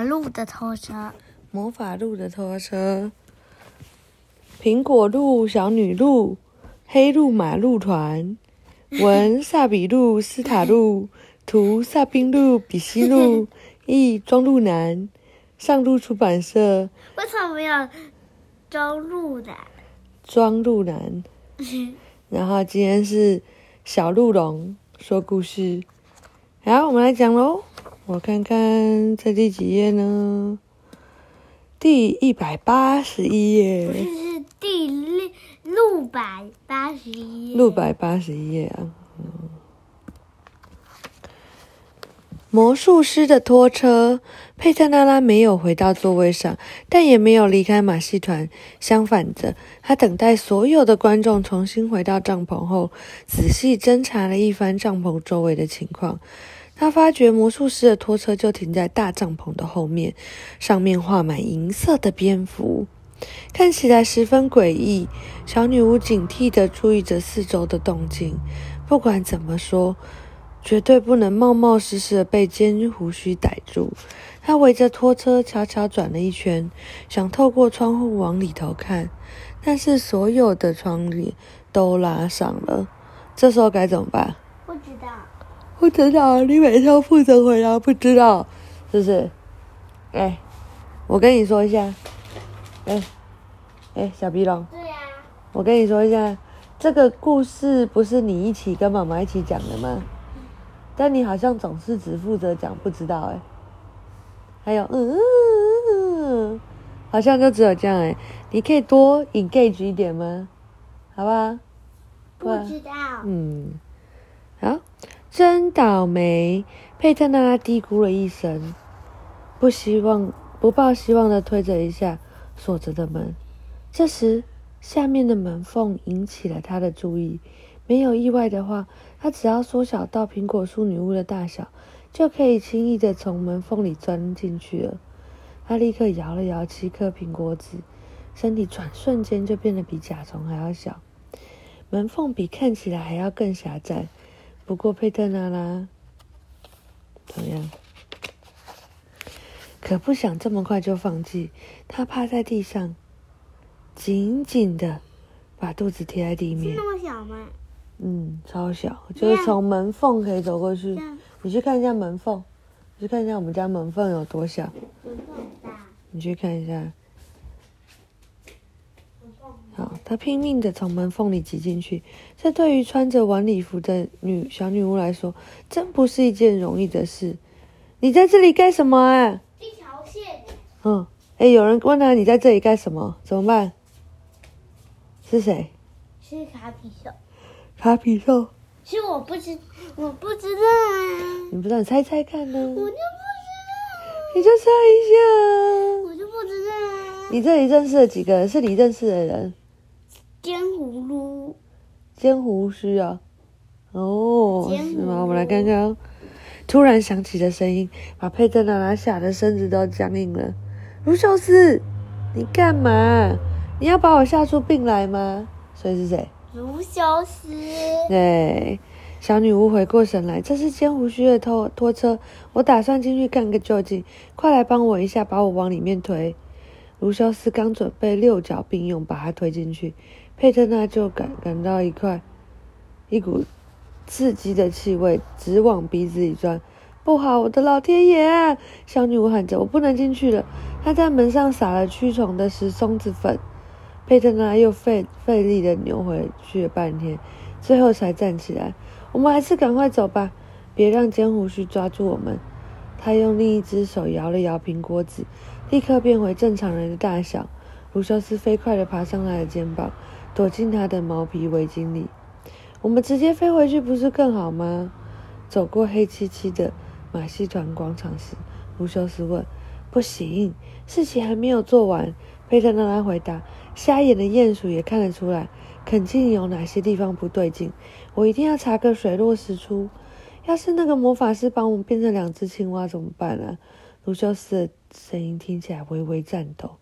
法路的拖车，魔法路的拖车，苹果鹿小女鹿，黑鹿马路团，文萨比鹿斯塔路，图萨宾路比西路，译庄鹿南，上路出版社，为什么没有中路的？庄路南。然后今天是小鹿龙说故事，好，我们来讲喽。我看看在第几页呢？第一百八十一这页，是第六六百八十一页。六百八十一页啊。嗯魔术师的拖车，佩特拉拉没有回到座位上，但也没有离开马戏团。相反着，他等待所有的观众重新回到帐篷后，仔细侦查了一番帐篷周围的情况。他发觉魔术师的拖车就停在大帐篷的后面，上面画满银色的蝙蝠，看起来十分诡异。小女巫警惕地注意着四周的动静，不管怎么说，绝对不能冒冒失失地被尖胡须逮住。她围着拖车悄悄转了一圈，想透过窗户往里头看，但是所有的窗帘都拉上了。这时候该怎么办？不知道。不知道，你每天都负责回答不知道，是不是？哎、我跟你说一下，哎、哎、小鼻龙，对呀、我跟你说一下，这个故事不是你一起跟妈妈一起讲的吗？但你好像总是只负责讲不知道哎、还有嗯，好像就只有这样哎、你可以多 engage 一点吗？好不好？不知道。嗯，好，真倒霉！佩特娜拉嘀咕了一声，不希望、不抱希望的推着一下锁着的门。这时，下面的门缝引起了他的注意。没有意外的话，他只要缩小到苹果树女巫的大小，就可以轻易的从门缝里钻进去了。他立刻摇了摇七颗苹果籽，身体转瞬间就变得比甲虫还要小。门缝比看起来还要更狭窄。不过佩特娜拉怎么样？可不想这么快就放弃。他趴在地上，紧紧的把肚子贴在地面。是那么小吗？嗯，超小，就是从门缝可以走过去你去看一下门缝，你去看一下我们家门缝有多小。门缝大。你去看一下。好，他拼命的从门缝里挤进去，这对于穿着晚礼服的女小女巫来说，真不是一件容易的事。你在这里干什么啊？一条线。嗯，哎，有人问他你在这里干什么？怎么办？是谁？是卡比兽。卡比兽？是我不知，我不知道啊。你不知道，你猜猜看呢？我就不知道你就猜一下。我就不知道啊。你这里认识了几个人？是你认识的人？尖葫芦。尖胡须啊？哦，是吗？我们来看看哦。突然响起的声音，把佩特娜拉吓得身子都僵硬了。卢修斯，你干嘛？你要把我吓出病来吗？所以是谁？卢修斯。对，小女巫回过神来，这是尖胡须的拖拖车，我打算进去看个究竟，快来帮我一下，把我往里面推。卢修斯刚准备六脚并用把它推进去，佩特娜就感感到一块一股刺激的气味直往鼻子里钻。不好，我的老天爷！小女巫喊着：“我不能进去了。”她在门上撒了驱虫的石松子粉。佩特娜又费费力的扭回去了半天，最后才站起来。我们还是赶快走吧，别让尖胡须抓住我们。他用另一只手摇了摇苹果籽，立刻变回正常人的大小。卢修斯飞快地爬上他的肩膀，躲进他的毛皮围巾里。我们直接飞回去不是更好吗？走过黑漆漆的马戏团广场时，卢修斯问：“不行，事情还没有做完。”佩特娜拉回答：“瞎眼的鼹鼠也看得出来，肯定有哪些地方不对劲。我一定要查个水落石出。要是那个魔法师把我们变成两只青蛙怎么办啊？”卢修斯的声音听起来微微颤抖。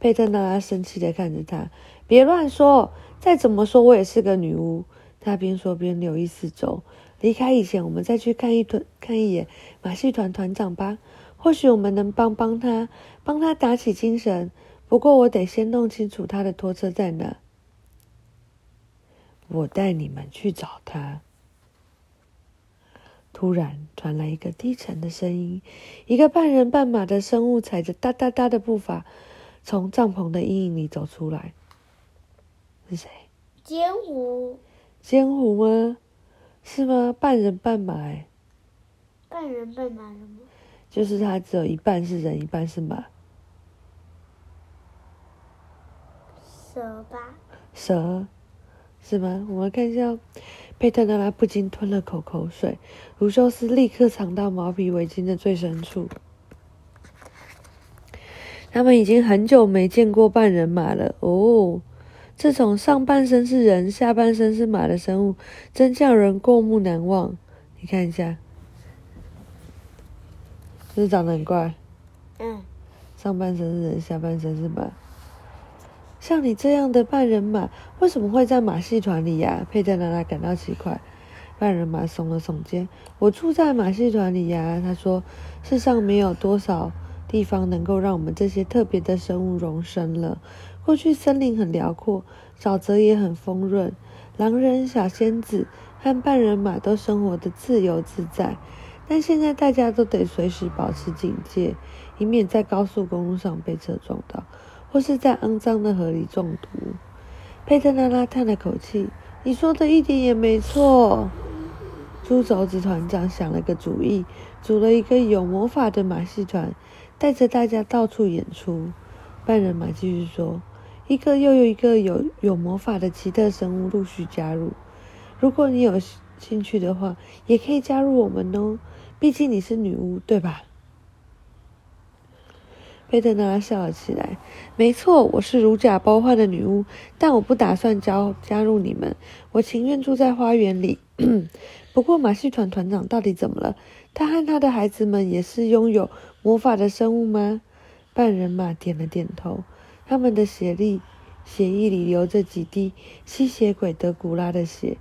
佩特娜拉生气地看着他：“别乱说！再怎么说，我也是个女巫。”他边说边留意四周。离开以前，我们再去看一团看一眼马戏团团长吧。或许我们能帮帮他，帮他打起精神。不过我得先弄清楚他的拖车在哪。我带你们去找他。突然传来一个低沉的声音，一个半人半马的生物踩着哒哒哒的步伐，从帐篷的阴影里走出来。是谁？坚虎。坚虎吗？是吗？半人半马哎。半人半马什么？就是他只有一半是人，一半是马。蛇吧。蛇，是吗？我们看一下。佩特拉拉不禁吞了口口水，卢修斯立刻藏到毛皮围巾的最深处。他们已经很久没见过半人马了哦。这种上半身是人、下半身是马的生物，真叫人过目难忘。你看一下，是不是长得很怪？嗯。上半身是人，下半身是马。像你这样的半人马，为什么会在马戏团里呀？佩特拉拉感到奇怪。半人马耸了耸肩：“我住在马戏团里呀。”他说：“世上没有多少地方能够让我们这些特别的生物容身了。过去森林很辽阔，沼泽也很丰润，狼人、小仙子和半人马都生活的自由自在。但现在大家都得随时保持警戒，以免在高速公路上被车撞到。”或是在肮脏的河里中毒，佩特拉拉叹了口气：“你说的一点也没错。”猪肘子团长想了个主意，组了一个有魔法的马戏团，带着大家到处演出。半人马继续说：“一个又有一个有有魔法的奇特生物陆续加入。如果你有兴趣的话，也可以加入我们哦。毕竟你是女巫，对吧？”佩特娜拉笑了起来。没错，我是如假包换的女巫，但我不打算加加入你们。我情愿住在花园里。不过，马戏团团长到底怎么了？他和他的孩子们也是拥有魔法的生物吗？半人马点了点头。他们的血力血液里流着几滴吸血鬼德古拉的血。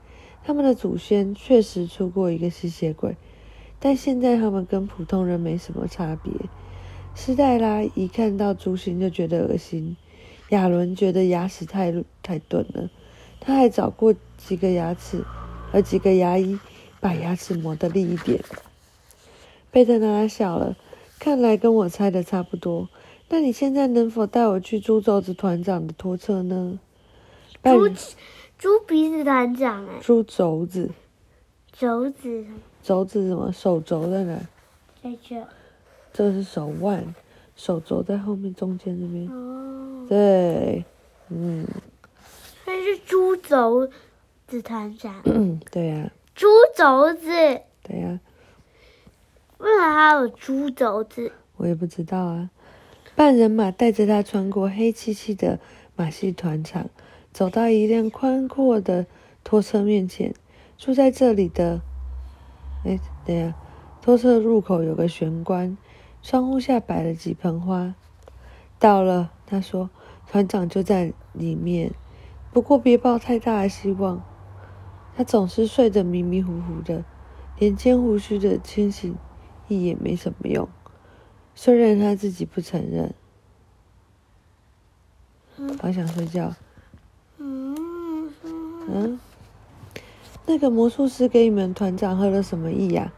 他们的祖先确实出过一个吸血鬼，但现在他们跟普通人没什么差别。斯黛拉一看到猪心就觉得恶心，亚伦觉得牙齿太太钝了，他还找过几个牙齿和几个牙医把牙齿磨得利一点。贝特拉拉笑了，看来跟我猜的差不多。那你现在能否带我去猪肘子团长的拖车呢？猪猪鼻子团长哎，猪肘子，肘子，肘子什么？手肘在哪？在这。这是手腕，手肘在后面中间这边。哦。对，嗯。那是猪肘子团长。嗯，对呀。猪肘子。对呀。为什么还有猪肘子？我也不知道啊。半人马带着他穿过黑漆漆的马戏团场，走到一辆宽阔的拖车面前。住在这里的，哎，等下，拖车入口有个玄关。窗户下摆了几盆花，到了，他说：“团长就在里面，不过别抱太大的希望。他总是睡得迷迷糊糊的，连尖胡须的清醒意也没什么用，虽然他自己不承认。”好想睡觉。嗯嗯，那个魔术师给你们团长喝了什么意呀？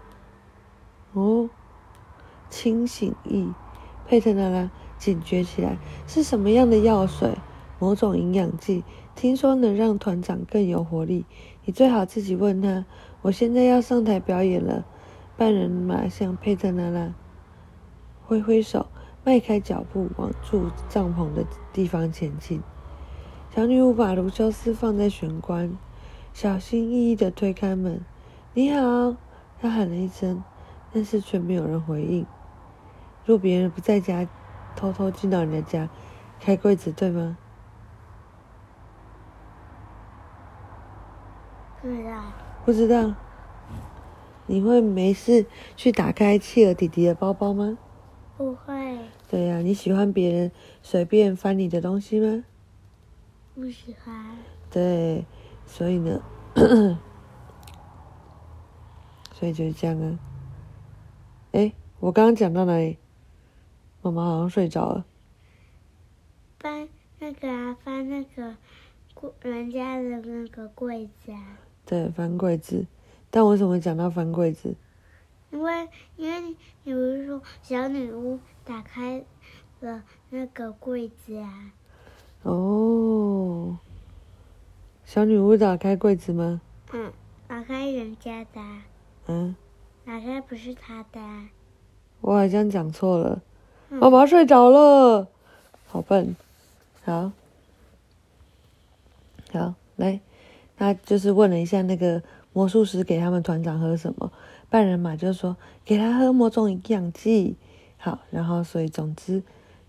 哦。清醒意，佩特拉拉警觉起来，是什么样的药水？某种营养剂，听说能让团长更有活力。你最好自己问他。我现在要上台表演了。半人马向佩特拉拉挥挥手，迈开脚步往住帐篷的地方前进。小女巫把卢修斯放在玄关，小心翼翼的推开门。你好，她喊了一声，但是却没有人回应。若别人不在家，偷偷进到你的家，开柜子，对吗？不知道。不知道。你会没事去打开契尔弟弟的包包吗？不会。对呀，你喜欢别人随便翻你的东西吗？不喜欢。对，所以呢，所以就是这样啊。哎，我刚刚讲到哪里？妈妈好像睡着了。翻那个啊，翻那个柜人家的那个柜子啊。对，翻柜子。但为什么讲到翻柜子？因为因为你你不是说小女巫打开了那个柜子啊？哦，小女巫打开柜子吗？嗯，打开人家的啊。嗯，打开不是他的啊。我好像讲错了。嗯妈妈睡着了，好笨。好，好，来，他就是问了一下那个魔术师给他们团长喝什么，半人马就说给他喝某种营养剂。好，然后所以总之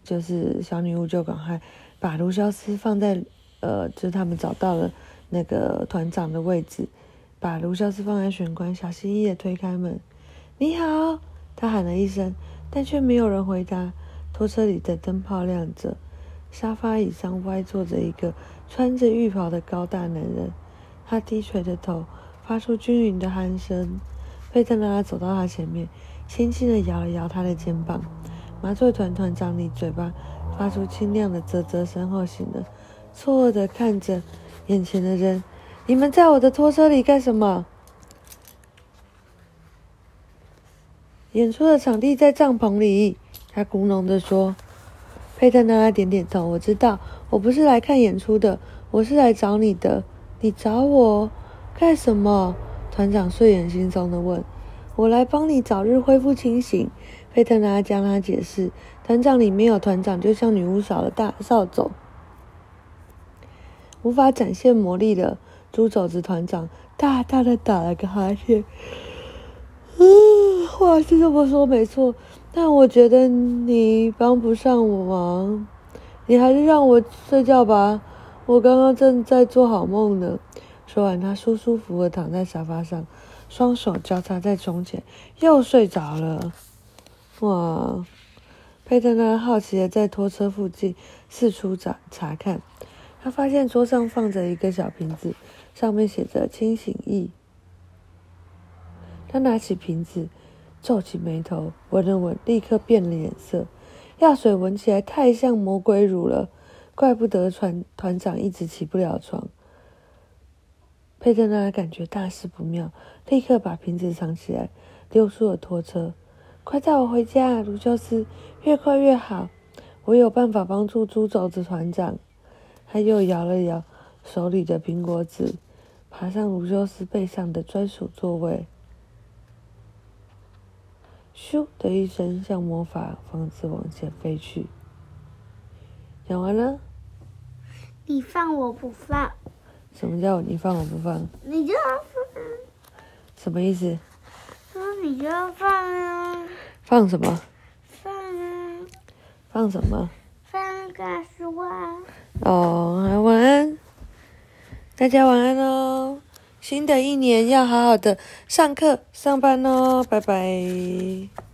就是小女巫就赶快把卢修斯放在呃，就是他们找到了那个团长的位置，把卢肖斯放在玄关，小心翼翼的推开门。你好，他喊了一声，但却没有人回答。拖车里的灯泡亮着，沙发椅上歪坐着一个穿着浴袍的高大男人，他低垂着头，发出均匀的鼾声。费特拉走到他前面，轻轻的摇了摇他的肩膀。麻醉团团长你嘴巴发出清亮的啧啧声后醒了，错愕的看着眼前的人：“你们在我的拖车里干什么？”演出的场地在帐篷里，他咕哝着说。佩特拉点点头，我知道，我不是来看演出的，我是来找你的。你找我干什么？团长睡眼惺忪的问。我来帮你早日恢复清醒。佩特拉拉将他解释。团长里没有团长，就像女巫少了大扫帚，无法展现魔力了。猪肘子团长大大的打了个哈欠。嗯，话是这么说没错，但我觉得你帮不上我忙，你还是让我睡觉吧。我刚刚正在做好梦呢。说完，他舒舒服服的躺在沙发上，双手交叉在胸前，又睡着了。哇！佩特拉好奇的在拖车附近四处查查看，他发现桌上放着一个小瓶子，上面写着“清醒液”。他拿起瓶子，皱起眉头，闻了闻，立刻变了脸色。药水闻起来太像魔鬼乳了，怪不得团团长一直起不了床。佩特拉感觉大事不妙，立刻把瓶子藏起来，溜出了拖车。快带我回家，卢修斯，越快越好。我有办法帮助猪肘子团长。他又摇了摇手里的苹果籽，爬上卢修斯背上的专属座位。咻的一声，像魔法，房子往前飞去。讲完了。你放我不放，什么叫你放我不放？你就要放，什么意思？说你就要放啊，放什么？放啊，放什么？放个书啊。哦，晚安，大家晚安哦。新的一年要好好的上课、上班哦，拜拜。